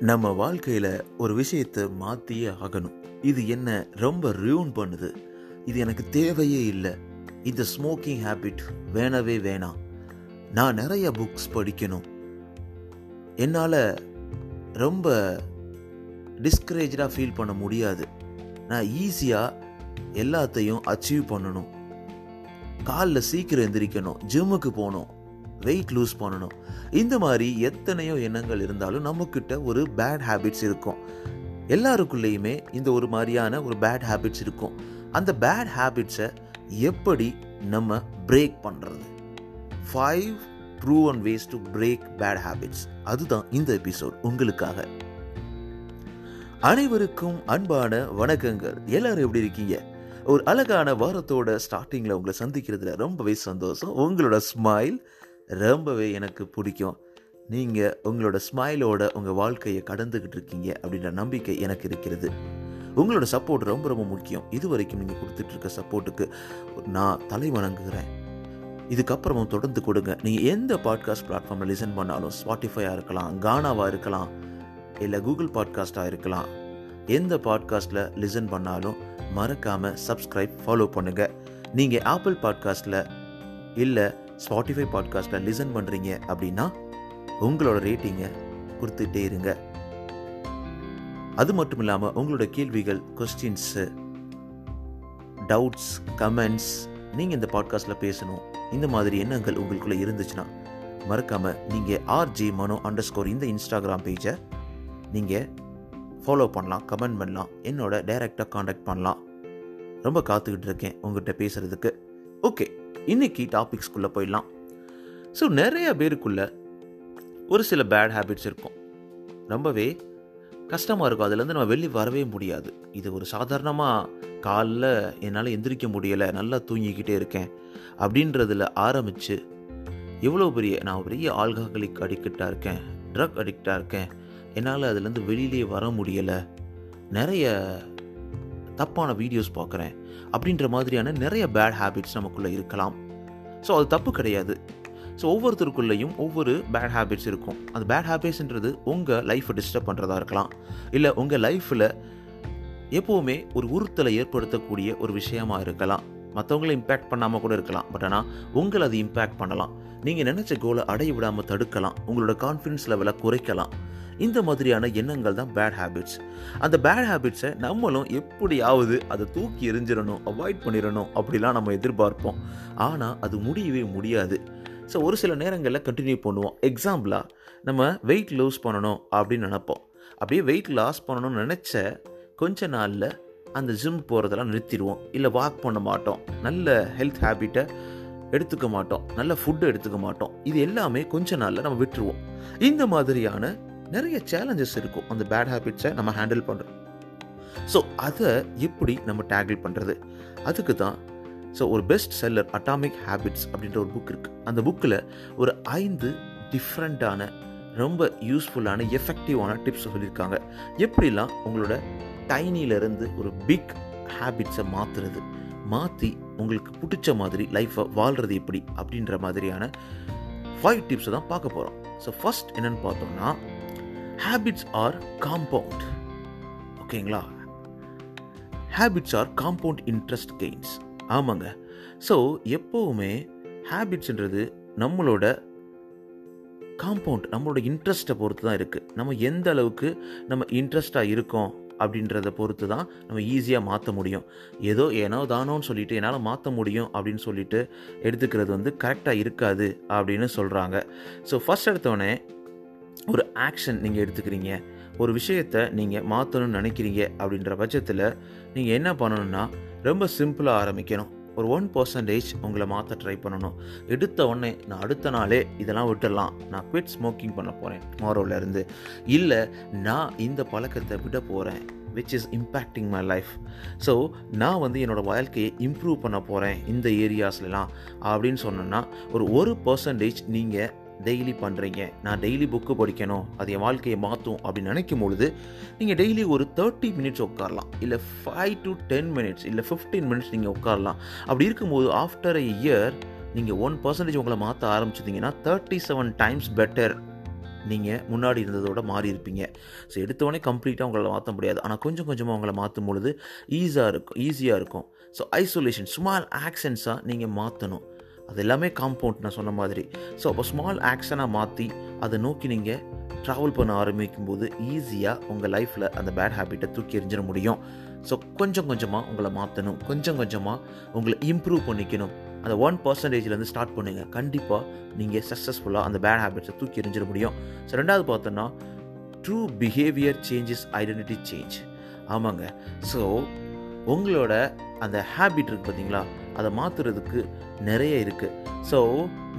நம்ம வாழ்க்கையில் ஒரு விஷயத்தை மாற்றியே ஆகணும். இது என்ன ரொம்ப ரியூன் பண்ணுது. இது எனக்கு தேவையே இல்லை. இந்த ஸ்மோக்கிங் ஹேபிட் வேணவே வேணாம். நான் நிறைய புக்ஸ் படிக்கணும். என்னால் ரொம்ப டிஸ்கரேஜாக ஃபீல் பண்ண முடியாது. நான் ஈஸியாக எல்லாத்தையும் அச்சீவ் பண்ணணும். காலில் சீக்கிரம் எந்திரிக்கணும். ஜிம்முக்கு போகணும். வெயிட் லூஸ் பண்ணணும். இந்த மாதிரி எத்தனையோ எண்ணங்கள் இருந்தாலும் நம்மக்கிட்ட ஒரு பேட் ஹேபிட்ஸ் இருக்கும். எல்லாருக்குள்ளேயுமே இந்த ஒரு மாதிரியான ஒரு பேட் ஹேபிட்ஸ் இருக்கும். அந்த பேட் ஹேபிட்ஸை எப்படி நம்ம பிரேக் பண்ணுறது five proven ways to break bad habits அதுதான் இந்த எபிசோட் உங்களுக்காக. அனைவருக்கும் அன்பான வணக்கங்கள். எல்லாரும் எப்படி இருக்கீங்க? ஒரு அழகான வாரத்தோட ஸ்டார்டிங்கில் உங்களை சந்திக்கிறதுல ரொம்பவே சந்தோஷம். உங்களோட ஸ்மைல் ரொம்பவே எனக்கு பிடிக்கும். நீங்கள் உங்களோட ஸ்மைலோட உங்கள் வாழ்க்கையை கடந்துக்கிட்டு இருக்கீங்க அப்படின்ற நம்பிக்கை எனக்கு இருக்கிறது. உங்களோட சப்போர்ட் ரொம்ப ரொம்ப முக்கியம். இது வரைக்கும் நீங்கள் கொடுத்துட்ருக்க சப்போர்ட்டுக்கு நான் தலை வணங்குகிறேன். இதுக்கப்புறமும் தொடர்ந்து கொடுங்க. நீங்கள் எந்த பாட்காஸ்ட் பிளாட்ஃபார்மில் லிசன் பண்ணாலும் ஸ்பாட்டிஃபையாக இருக்கலாம் கானாவாக இருக்கலாம் இல்லை கூகுள் பாட்காஸ்ட்டாக இருக்கலாம் எந்த பாட்காஸ்ட்டில் லிசன் பண்ணாலும் மறக்காமல் சப்ஸ்கிரைப் ஃபாலோ பண்ணுங்கள் நீங்கள் ஆப்பிள் பாட்காஸ்ட்டில் இல்லை ஸ்பாட்டிஃபை பாட்காஸ்ட்டில் லிசன் பண்ணுறீங்க அப்படின்னா உங்களோட ரேட்டிங்கை கொடுத்துட்டே இருங்க. அது மட்டும் இல்லாமல் உங்களோட கேள்விகள் கொஸ்டின்ஸு டவுட்ஸ் கமெண்ட்ஸ் நீங்கள் இந்த பாட்காஸ்ட்டில் பேசணும். இந்த மாதிரி எண்ணங்கள் உங்களுக்குள்ளே இருந்துச்சுன்னா மறக்காமல் நீங்கள் ஆர்ஜி மனோ அண்டர் ஸ்கோர் இந்த இன்ஸ்டாகிராம் பேஜை நீங்கள் ஃபாலோ பண்ணலாம் கமெண்ட் பண்ணலாம் என்னோட டைரெக்டாக காண்டாக்ட் பண்ணலாம். ரொம்ப காத்துக்கிட்டு இருக்கேன் உங்கள்கிட்ட பேசுகிறதுக்கு ஓகே இன்னைக்கு டாபிக்ஸ்குள்ளே போயிடலாம். ஸோ நிறைய பேருக்குள்ள ஒரு சில பேட் ஹேபிட்ஸ் இருக்கும். ரொம்பவே கஷ்டமாக இருக்கும். அதுலேருந்து நம்ம வெளியே வரவே முடியாது. இது ஒரு சாதாரணமாக காலில் என்னால் எந்திரிக்க முடியலை நல்லா தூங்கிக்கிட்டே இருக்கேன் அப்படின்றதுல ஆரம்பித்து எவ்வளோ பெரிய நான் பெரிய ஆல்கஹாலிக் அடிக்டாக இருக்கேன் ட்ரக் அடிக்டாக இருக்கேன் என்னால் அதுலேருந்து வெளியிலே வர முடியலை. நிறைய தப்பான வீடியோஸ் பார்க்குறேன் அப்படின்ற மாதிரியான நிறைய பேட் ஹேபிட்ஸ் நமக்குள்ளே இருக்கலாம். ஸோ அது தப்பு கிடையாது. ஸோ ஒவ்வொருத்தருக்குள்ளேயும் ஒவ்வொரு பேட் ஹேபிட்ஸ் இருக்கும். அந்த பேட் ஹேபிட்ஸ்ன்றது உங்கள் லைஃப்பை டிஸ்டர்ப் பண்ணுறதா இருக்கலாம். இல்லை உங்கள் லைஃப்பில் எப்போவுமே ஒரு உறுத்தலை ஏற்படுத்தக்கூடிய ஒரு விஷயமாக இருக்கலாம். மற்றவங்கள இம்பேக்ட் பண்ணாமல் கூட இருக்கலாம். பட் ஆனால் உங்களை அது இம்பேக்ட் பண்ணலாம். நீங்கள் நினச்ச கோலை அடைய விடாமல் தடுக்கலாம். உங்களோட கான்ஃபிடன்ஸ் லெவலை குறைக்கலாம். இந்த மாதிரியான எண்ணங்கள் தான் பேட் ஹேபிட்ஸ் அந்த பேட் ஹேபிட்ஸை நம்மளும் எப்படியாவது அதை தூக்கி எரிஞ்சிடணும் அவாய்ட் பண்ணிடணும் அப்படிலாம் நம்ம எதிர்பார்ப்போம். ஆனால் அது முடியவே முடியாது. ஸோ ஒரு சில நேரங்களில் கண்டினியூ பண்ணுவோம். எக்ஸாம்பிளாக நம்ம வெயிட் லூஸ் பண்ணணும் அப்படின்னு நினப்போம். அப்படியே வெயிட் லாஸ் பண்ணணும்னு நினச்ச கொஞ்ச நாளில் அந்த ஜிம் போகிறதெல்லாம் நிறுத்திடுவோம். இல்லை வாக் பண்ண மாட்டோம். நல்ல ஹெல்த் ஹேபிட்டை எடுத்துக்க மாட்டோம். நல்ல ஃபுட்டு எடுத்துக்க மாட்டோம். இது எல்லாமே கொஞ்ச நாளில் நம்ம விட்டுருவோம். இந்த மாதிரியான நிறைய சேலஞ்சஸ் இருக்கும். அந்த பேட் ஹேபிட்ஸை நம்ம ஹேண்டில் பண்ணுறோம் ஸோ அதை எப்படி நம்ம டேக்கிள் பண்ணுறது அதுக்கு தான் ஸோ ஒரு பெஸ்ட் செல்லர் அட்டாமிக் ஹேபிட்ஸ் அப்படின்ற ஒரு புக் இருக்குது அந்த புக்கில் ஒரு ஐந்து டிஃப்ரெண்ட்டான ரொம்ப யூஸ்ஃபுல்லான எஃபெக்டிவான டிப்ஸ் சொல்லியிருக்காங்க. எப்படிலாம் உங்களோட டைனியிலேருந்து ஒரு பிக் ஹேபிட்ஸை மாற்றுறது மாற்றி உங்களுக்கு பிடிச்ச மாதிரி லைஃப்பை வாழ்கிறது எப்படி? அப்படின்ற மாதிரியான ஃபைவ் டிப்ஸை தான் பார்க்க போகிறோம் ஸோ ஃபஸ்ட் என்னென்னு பார்த்தோம்னா ஹேபிட்ஸ் ஆர் காம்பவுண்ட் ஓகேங்களா? Habits are compound interest gains ஆமாங்க. ஸோ எப்போவுமே ஹேபிட்ஸ்ன்றது நம்மளோட காம்பவுண்ட் நம்மளோட இன்ட்ரெஸ்ட்டை பொறுத்து தான் இருக்குது நம்ம எந்த அளவுக்கு நம்ம இன்ட்ரெஸ்டாக இருக்கோம் அப்படின்றத பொறுத்து தான் நம்ம ஈஸியாக மாற்ற முடியும். ஏதோ ஏனோ தானோன்னு சொல்லிட்டு என்னால் மாற்ற முடியும் அப்படின்னு சொல்லிட்டு எடுத்துக்கிறது வந்து கரெக்டாக இருக்காது அப்படின்னு சொல்கிறாங்க ஸோ ஃபஸ்ட் எடுத்தோடனே ஒரு ஆக்ஷன் நீங்கள் எடுத்துக்கிறீங்க. ஒரு விஷயத்தை நீங்கள் மாற்றணும்னு நினைக்கிறீங்க அப்படின்ற பட்சத்தில் நீங்கள் என்ன பண்ணணும்னா ரொம்ப சிம்பிளாக ஆரம்பிக்கணும். ஒரு ஒன் பர்சன்டேஜ் உங்களை மாற்ற ட்ரை பண்ணணும். எடுத்த உடனே நான் அடுத்த நாளே இதெல்லாம் விட்டுடலாம். நான் குவிட் ஸ்மோக்கிங் பண்ண போகிறேன் டுமாரோலேருந்து இல்லை நான் இந்த பழக்கத்தை விட போகிறேன் which is impacting my life so நான் வந்து என்னோடய வாழ்க்கையை இம்ப்ரூவ் பண்ண போகிறேன் இந்த ஏரியாஸ்லாம் அப்படின்னு சொன்னோன்னா ஒரு ஒரு பர்சன்டேஜ் நீங்கள் டெய்லி பண்ணுறீங்க நான் டெய்லி புக்கு படிக்கணும். அது என் வாழ்க்கையை மாற்றும் அப்படின்னு நினைக்கும் பொழுது நீங்கள் டெய்லி ஒரு தேர்ட்டி மினிட்ஸ் உட்காரலாம். இல்லை ஃபைவ் டு டென் மினிட்ஸ் இல்லை ஃபிஃப்டீன் மினிட்ஸ் நீங்கள் உட்காரலாம். அப்படி இருக்கும்போது ஆஃப்டர் எ இயர் நீங்கள் ஒன் பர்சன்டேஜ் உங்களை மாற்ற ஆரம்பிச்சிட்டிங்கன்னா தேர்ட்டி செவன் டைம்ஸ் பெட்டர் நீங்கள் முன்னாடி இருந்ததோட மாறி இருப்பீங்க. ஸோ எடுத்தவொடனே கம்ப்ளீட்டாக உங்களை மாற்ற முடியாது. ஆனால் கொஞ்சம் கொஞ்சமாக உங்களை மாற்றும் பொழுது ஈஸியாக இருக்கும் ஈஸியாக இருக்கும். ஸோ ஐசோலேஷன் ஸ்மால் ஆக்ஷன்ஸாக நீங்கள் மாற்றணும் அது எல்லாமே காம்பவுண்ட் நான் சொன்ன மாதிரி. ஸோ அப்போ ஸ்மால் ஆக்ஷனாக மாற்றி அதை நோக்கி நீங்கள் ட்ராவல் பண்ண ஆரம்பிக்கும் போது ஈஸியாக உங்கள் லைஃப்பில் அந்த பேட் ஹேபிட்டை தூக்கி எறிஞ்சிட முடியும். ஸோ கொஞ்சம் கொஞ்சமாக உங்களை மாற்றணும் கொஞ்சம் கொஞ்சமாக உங்களை இம்ப்ரூவ் பண்ணிக்கணும். அந்த ஒன் பர்சன்டேஜ்லேருந்து ஸ்டார்ட் பண்ணுங்கள் கண்டிப்பாக நீங்கள் சக்ஸஸ்ஃபுல்லாக அந்த பேட் ஹேபிட்ஸை தூக்கி எறிஞ்சிட முடியும். ஸோ ரெண்டாவது பார்த்தோன்னா true behaviour changes identity change ஆமாங்க. ஸோ உங்களோட அந்த ஹேபிட் இருக்குது பார்த்தீங்களா? அதை மாற்றுறதுக்கு நிறைய இருக்குது ஸோ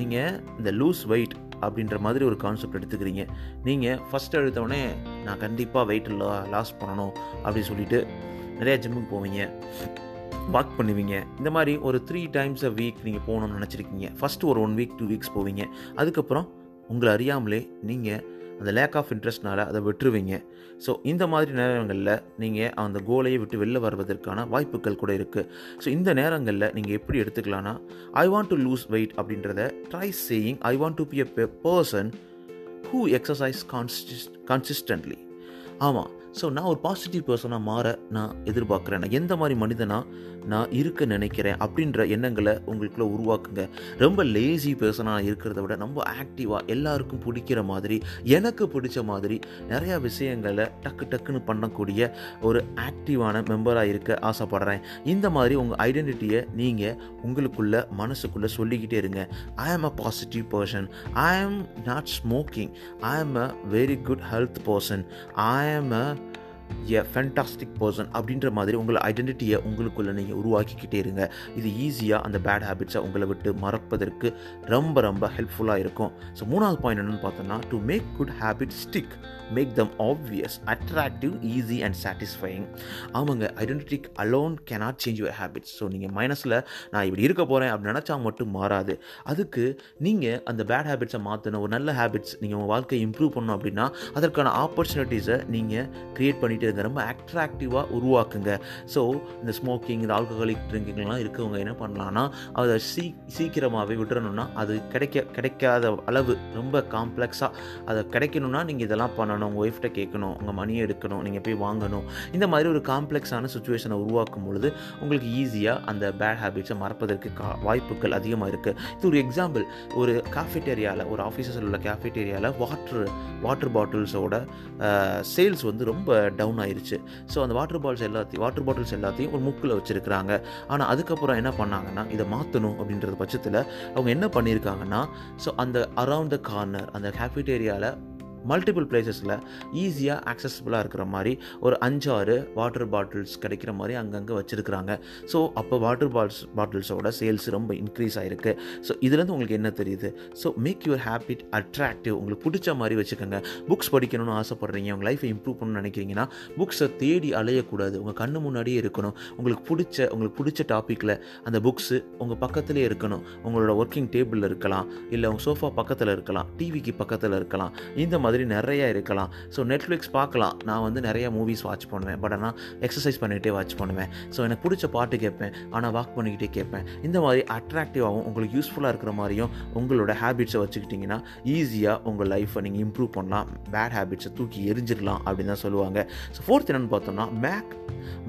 நீங்கள் இந்த லூஸ் வெயிட் அப்படின்ற மாதிரி ஒரு கான்செப்ட் எடுத்துக்கிறீங்க. நீங்கள் ஃபஸ்ட் எடுத்தோடனே நான் கண்டிப்பாக வெயிட் லாஸ் பண்ணணும் அப்படின்னு சொல்லிட்டு நிறையா ஜிம்முக்கு போவீங்க. வாக் பண்ணுவீங்க. இந்த மாதிரி ஒரு த்ரீ டைம்ஸ் அ வீக் நீங்கள் போகணும்னு நினச்சிருக்கீங்க. ஃபஸ்ட்டு ஒரு ஒன் வீக் டூ வீக்ஸ் போவீங்க. அதுக்கப்புறம் உங்களை அறியாமலே நீங்கள் அந்த லேக் ஆஃப் இன்ட்ரெஸ்ட்னால் அதை விட்டுருவீங்க. ஸோ இந்த மாதிரி நேரங்களில் நீங்கள் அந்த கோலையை விட்டு வெளில வருவதற்கான வாய்ப்புகள் கூட இருக்குது ஸோ இந்த நேரங்களில் நீங்கள் எப்படி எடுத்துக்கலாம்னா I want to lose weight அப்படின்றத try saying I want to be a person who exercise consist consistently ஆமாம் ஸோ நான் ஒரு பாசிட்டிவ் பர்சனாக மாற நான் எதிர்பார்க்குறேன். நான் எந்த மாதிரி மனிதனாக நான் இருக்க நினைக்கிறேன் அப்படின்ற எண்ணங்களை உங்களுக்குள்ளே உருவாக்குங்க. ரொம்ப லேசி பர்சனாக இருக்கிறத விட ரொம்ப ஆக்டிவாக எல்லாருக்கும் பிடிக்கிற மாதிரி எனக்கு பிடிச்ச மாதிரி நிறையா விஷயங்களை டக்கு டக்குன்னு பண்ணக்கூடிய ஒரு ஆக்டிவான மெம்பராக இருக்க ஆசைப்படுறேன். இந்த மாதிரி உங்கள் ஐடென்டிட்டியை நீங்கள் உங்களுக்குள்ள மனசுக்குள்ளே சொல்லிக்கிட்டே இருங்க. ஐ am a positive person I ஆம் not smoking I am a very good health person I am a a fantastic person அப்படின்ற மாதிரி உங்களை ஐடென்டிட்டியை உங்களுக்குள்ளே நீங்கள் உருவாக்கிக்கிட்டே இருங்க. இது ஈஸியாக அந்த பேட் ஹேபிட்ஸை உங்களை விட்டு மறப்பதற்கு ரொம்ப ரொம்ப ஹெல்ப்ஃபுல்லாக இருக்கும். ஸோ மூணாவது பாயிண்ட் என்னென்னு பார்த்தோன்னா to make good habit stick make them obvious attractive easy and satisfying ஆமாங்க identity alone cannot change your habits so நீங்கள் மைனஸில் நான் இப்படி இருக்க போகிறேன் அப்படி நினச்சா மட்டும் மாறாது. அதுக்கு நீங்கள் அந்த பேட் ஹேபிட்ஸை மாற்றணும் ஒரு நல்ல ஹேபிட்ஸ் நீங்கள் உங்கள் வாழ்க்கையை இம்ப்ரூவ் பண்ணணும் அப்படின்னா அதற்கான ஆப்பர்ச்சுனிட்டிஸை நீங்கள் க்ரியேட் பண்ணிகிட்டே இருங்க ரொம்ப அட்ராக்டிவாக உருவாக்குங்க. ஸோ இந்த ஸ்மோக்கிங் இந்த ஆல்கஹாலிக் ட்ரிங்கிங்லாம் இருக்கவங்க என்ன பண்ணலான்னா அதை சீ சீக்கிரமாகவே விட்டுறணும்னா அது கிடைக்க கிடைக்காத அளவு ரொம்ப காம்ப்ளெக்ஸாக அதை கிடைக்கணும்னா நீங்கள் இதெல்லாம் பண்ணணும். உங்கள் ஒய்ஃப்ட்ட கேட்கணும் உங்கள் மணியை எடுக்கணும் நீங்கள் போய் வாங்கணும். இந்த மாதிரி ஒரு காம்ப்ளெக்ஸான சுச்சுவேஷனை உருவாக்கும் பொழுது உங்களுக்கு ஈஸியாக அந்த பேட் ஹேபிட்ஸை மறப்பதற்கு கா வாய்ப்புகள் அதிகமாக இருக்குது இது ஒரு எக்ஸாம்பிள் ஒரு காஃபெட்டேரியாவில் ஒரு ஆஃபீஸஸில் உள்ள கேஃபிட்டேரியாவில் வாட்ரு வாட்டர் பாட்டில்ஸோட சேல்ஸ் வந்து ரொம்ப டவுன் ஆயிடுச்சு ஸோ அந்த வாட்டர் பால்ஸ் எல்லாத்தையும் வாட்டர் பாட்டில்ஸ் எல்லாத்தையும் ஒரு முக்கில் வச்சுருக்கிறாங்க. ஆனால் அதுக்கப்புறம் என்ன பண்ணாங்கன்னா இதை மாற்றணும் அப்படின்றது பட்சத்தில் அவங்க என்ன பண்ணியிருக்காங்கன்னா ஸோ அந்த அரவுண்ட் த கார்னர் அந்த கேஃபிட்டேரியாவில் மல்டிபிள் பிளேசஸில் ஈஸியாக அக்சஸபிளாக இருக்கிற மாதிரி ஒரு அஞ்சாறு வாட்டர் பாட்டில்ஸ் கிடைக்கிற மாதிரி அங்கங்கே வச்சுருக்குறாங்க. ஸோ அப்போ வாட்டர் பாட்டில்ஸ் பாட்டில்ஸோட சேல்ஸ் ரொம்ப இன்க்ரீஸ் ஆகிருக்கு ஸோ இதுலேருந்து உங்களுக்கு என்ன தெரியுது? So make your habit attractive உங்களுக்கு பிடிச்ச மாதிரி வச்சுக்கோங்க. புக்ஸ் படிக்கணும்னு ஆசைப்பட்றீங்க உங்கள் லைஃப்பை இம்ப்ரூவ் பண்ணணும்னு நினைக்கிறீங்கன்னா புக்ஸை தேடி அலையக்கூடாது. உங்கள் கண்ணு முன்னாடியே இருக்கணும். உங்களுக்கு பிடிச்ச உங்களுக்கு பிடிச்ச டாப்பிக்கில் அந்த புக்ஸு உங்கள் பக்கத்துலேயே இருக்கணும். உங்களோட ஒர்க்கிங் டேபிளில் இருக்கலாம். இல்லை உங்கள் சோஃபா பக்கத்தில் இருக்கலாம். டிவிக்கு பக்கத்தில் இருக்கலாம். இந்த மாதிரி மாதிரி நிறைய இருக்கலாம். ஸோ நெட்ஃப்ளிக்ஸ் பார்க்கலாம். நான் வந்து நிறைய மூவிஸ் வாட்ச் பண்ணுவேன். பட் ஆனால் எக்ஸசைஸ் பண்ணிகிட்டே வாட்ச் பண்ணுவேன். ஸோ எனக்கு பிடிச்ச பாட்டு கேட்பேன். ஆனால் வாக் பண்ணிக்கிட்டே கேட்பேன். இந்த மாதிரி அட்ராக்டிவாகவும் உங்களுக்கு யூஸ்ஃபுல்லாக இருக்கிற மாதிரியும் உங்களோட ஹேபிட்ஸை வச்சுக்கிட்டிங்கன்னா ஈஸியாக உங்கள் லைஃப்பை நீங்கள் இம்ப்ரூவ் பண்ணலாம். பேட் ஹேபிட்ஸை தூக்கி எரிஞ்சிடலாம் அப்படின்னு தான் சொல்லுவாங்க. ஸோ ஃபோர்த் என்னென்னு பார்த்தோம்னா make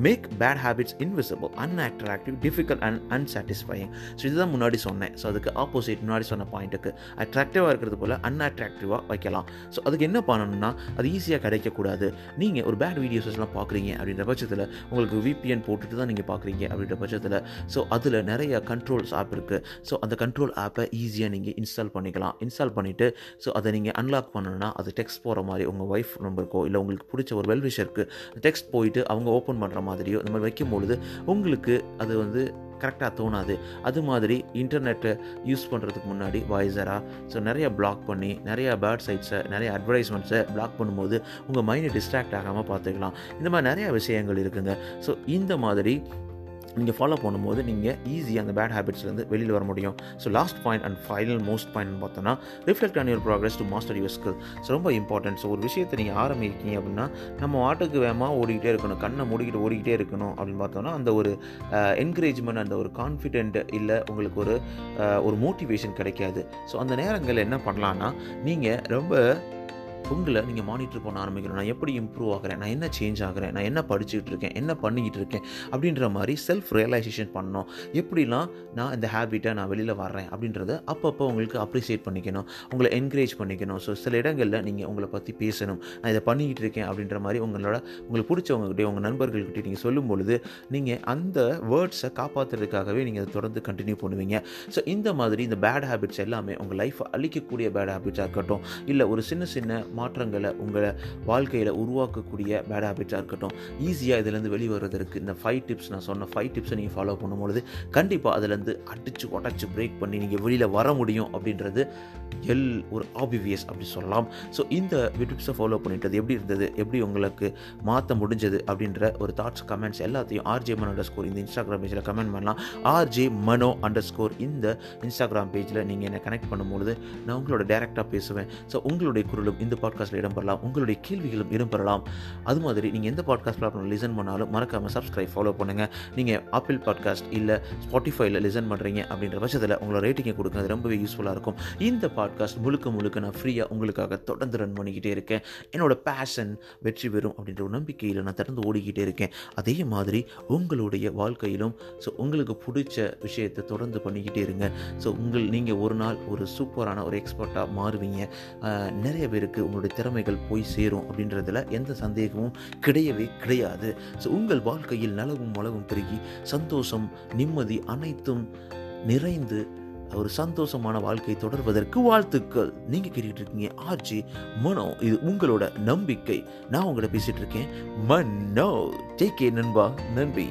make bad habits invisible unattractive difficult and unsatisfying so இதுதான் முன்னாடி சொன்னேன். ஸோ அதுக்கு ஆப்போசிட் முன்னாடி சொன்ன பாயிண்ட்டுக்கு அட்ராக்டிவாக இருக்கிறது போல் அன்அட்ராக்டிவாக வைக்கலாம். ஸோ அதுக்கு என்ன பண்ணணும்னா அது ஈஸியாக கிடைக்கக்கூடாது. நீங்கள் ஒரு பேட் வீடியோஸஸ்லாம் பார்க்குறீங்க அப்படின்ற பட்சத்தில் உங்களுக்கு விபிஎன் போட்டுட்டு தான் நீங்கள் பார்க்குறீங்க அப்படின்ற பட்சத்தில் ஸோ அதில் நிறைய கண்ட்ரோல்ஸ் ஆப் இருக்குது ஸோ அந்த கண்ட்ரோல் ஆப்பை ஈஸியாக நீங்கள் இன்ஸ்டால் பண்ணிக்கலாம். இன்ஸ்டால் பண்ணிவிட்டு ஸோ அதை நீங்கள் அன்லாக் பண்ணணும்னா அது டெக்ஸ்ட் போகிற மாதிரி உங்கள் ஒய்ஃப் நம்பருக்கோ இல்லை உங்களுக்கு பிடிச்ச ஒரு வெல்விஷருக்கு டெக்ஸ்ட் போயிட்டு அவங்க ஓப்பன் பண்ணுற மாதிரியோ இந்த மாதிரி வைக்கும்பொழுது உங்களுக்கு அது வந்து கரெக்டாக தோணாது. அது மாதிரி இன்டர்நெட்டை யூஸ் பண்ணுறதுக்கு முன்னாடி வாய்ஸராக ஸோ நிறைய பிளாக் பண்ணி நிறைய பேர்ட் சைட்ஸை நிறைய அட்வர்டைஸ்மெண்ட்ஸை பிளாக் பண்ணும்போது உங்கள் மைண்டை டிஸ்ட்ராக்ட் ஆகாமல் பார்த்துக்கலாம். இந்த மாதிரி நிறையா விஷயங்கள் இருக்குங்க. ஸோ இந்த மாதிரி நீங்கள் ஃபாலோ பண்ணும்போது நீங்கள் ஈஸியாக அந்த பேட் ஹேபிட்ஸ்லேருந்து வெளியில் வர முடியும். So last point and final most point பார்த்தோன்னா reflect on your progress to master your skill so ரொம்ப இம்பார்ட்டன்ட் ஸோ ஒரு விஷயத்தை நீங்கள் ஆரம்பிக்கீங்க அப்படின்னா நம்ம ஆட்டுக்கு வேகமாக ஓடிக்கிட்டே இருக்கணும் கண்ணை மூடிக்கிட்டு ஓடிக்கிட்டே இருக்கணும் அப்படின்னு பார்த்தோன்னா அந்த ஒரு என்கரேஜ்மெண்ட் அந்த ஒரு கான்ஃபிடென்ட் இல்லை உங்களுக்கு ஒரு ஒரு மோட்டிவேஷன் கிடைக்காது. ஸோ அந்த நேரங்களில் என்ன பண்ணலான்னா நீங்கள் ரொம்ப உங்களை நீங்கள் மானிட்டர் பண்ண ஆரம்பிக்கணும். நான் எப்படி இம்ப்ரூவ் ஆகிறேன்? நான் என்ன சேஞ்ச் ஆகிறேன்? நான் என்ன படிச்சுட்டு இருக்கேன்? என்ன பண்ணிக்கிட்டு இருக்கேன்? அப்படின்ற மாதிரி செல்ஃப் ரியலைசேஷன் பண்ணணும். எப்படிலாம் நான் இந்த ஹேபிட்டை நான் வெளியில் வர்றேன் அப்படின்றத அப்பப்போ உங்களுக்கு அப்ரிசியேட் பண்ணிக்கணும். உங்களை என்கரேஜ் பண்ணிக்கணும். ஸோ சில இடங்களில் நீங்கள் உங்களை பற்றி பேசணும். நான் இதை பண்ணிக்கிட்டு இருக்கேன் அப்படின்ற மாதிரி உங்களோட உங்களுக்கு பிடிச்சவங்ககிட்டே உங்கள் நண்பர்கள்கிட்டே நீங்கள் சொல்லும் பொழுது நீங்கள் அந்த வேர்ட்ஸை காப்பாற்றுறதுக்காகவே நீங்கள் அதை தொடர்ந்து கண்டினியூ பண்ணுவீங்க. ஸோ இந்த மாதிரி இந்த பேட் ஹேபிட்ஸ் எல்லாமே உங்கள் லைஃப்பை அழிக்கக்கூடிய பேட் ஹேபிட்ஸாக இருக்கட்டும். இல்லை ஒரு சின்ன சின்ன மாற்றங்களை உங்களை வாழ்க்கையில் உருவாக்கக்கூடிய பேட் ஹேபிட்ஸாக இருக்கட்டும் ஈஸியாக இதுலேருந்து வெளிவரதற்கு இந்த ஃபைவ் டிப்ஸ் நான் சொன்ன ஃபைவ் டிப்ஸை நீங்கள் ஃபாலோ பண்ணும்பொழுது கண்டிப்பாக அதுலேருந்து அடித்து உடச்சி பிரேக் பண்ணி நீங்கள் வெளியில் வர முடியும் அப்படின்றது எல் ஒரு ஆபிவியஸ் அப்படி சொல்லலாம். ஸோ இந்த டிப்ஸை ஃபாலோ பண்ணிட்டது எப்படி இருந்தது? எப்படி உங்களுக்கு மாற்ற முடிஞ்சது? அப்படின்ற ஒரு தாட்ஸ் கமெண்ட்ஸ் எல்லாத்தையும் ஆர்ஜே மனோ அண்டர் ஸ்கோர் இந்த இன்ஸ்டாகிராம் பேஜில் கமெண்ட் பண்ணலாம். ஆர்ஜே மனோ அண்டர் ஸ்கோர் இந்த இன்ஸ்டாகிராம் பேஜில் நீங்கள் என்னை கனெக்ட் பண்ணும்பொழுது நான் உங்களோட டேரெக்டாக பேசுவேன். ஸோ உங்களுடைய குரலும் இந்த பாட்காஸ்ட்டில் இடம்பெறலாம் உங்களுடைய கேள்விகளும் இடம்பெறலாம் அது மாதிரி நீங்கள் எந்த பாட்காஸ்ட் பிளாட்ஃபார்ம் லிசன் பண்ணாலும் மறக்காமல் சப்ஸ்கிரைப் ஃபாலோ பண்ணுங்கள் நீங்கள் ஆப்பிள் பாட்காஸ்ட் இல்லை ஸ்பாட்டிஃபைல லிசன் பண்ணுறீங்க அப்படின்ற பட்சத்தில் உங்களோட ரேட்டிங்கை கொடுங்க. அது ரொம்பவே யூஸ்ஃபுல்லாக இருக்கும். இந்த பாட்காஸ்ட் முழுக்க முழுக்க நான் ஃப்ரீயாக உங்களுக்காக தொடர்ந்து ரன் பண்ணிக்கிட்டே இருக்கேன். என்னோட பேஷன் வெற்றி பெறும் அப்படின்ற ஒரு நம்பிக்கையில் நான் தொடர்ந்து ஓடிக்கிட்டே இருக்கேன். அதே மாதிரி உங்களுடைய வாழ்க்கையிலும் ஸோ உங்களுக்கு பிடிச்ச விஷயத்தை தொடர்ந்து பண்ணிக்கிட்டே இருங்க. ஸோ உங்கள் நீங்கள் ஒரு நாள் ஒரு சூப்பரான ஒரு எக்ஸ்பர்ட்டாக மாறுவீங்க. நிறைய பேருக்கு உங்களுடைய திறமைகள் போய் சேரும் அப்படின்றதுல எந்த சந்தேகமும் கிடையவே கிடையாது. ஸோ உங்கள் வாழ்க்கையில் நலவும் வளவும் பெருகி சந்தோஷம் நிம்மதி அனைத்தும் நிறைந்து ஒரு சந்தோஷமான வாழ்க்கை தொடர்வதற்கு வாழ்த்துக்கள். நீங்கள் கேட்டுட்டு இருக்கீங்க ஆர்ஜி மனோ. இது உங்களோட நம்பிக்கை. நான் உங்கள்கிட்ட பேசிகிட்டு இருக்கேன். மனோ. ஜெய்கே நண்பா. நன்றி.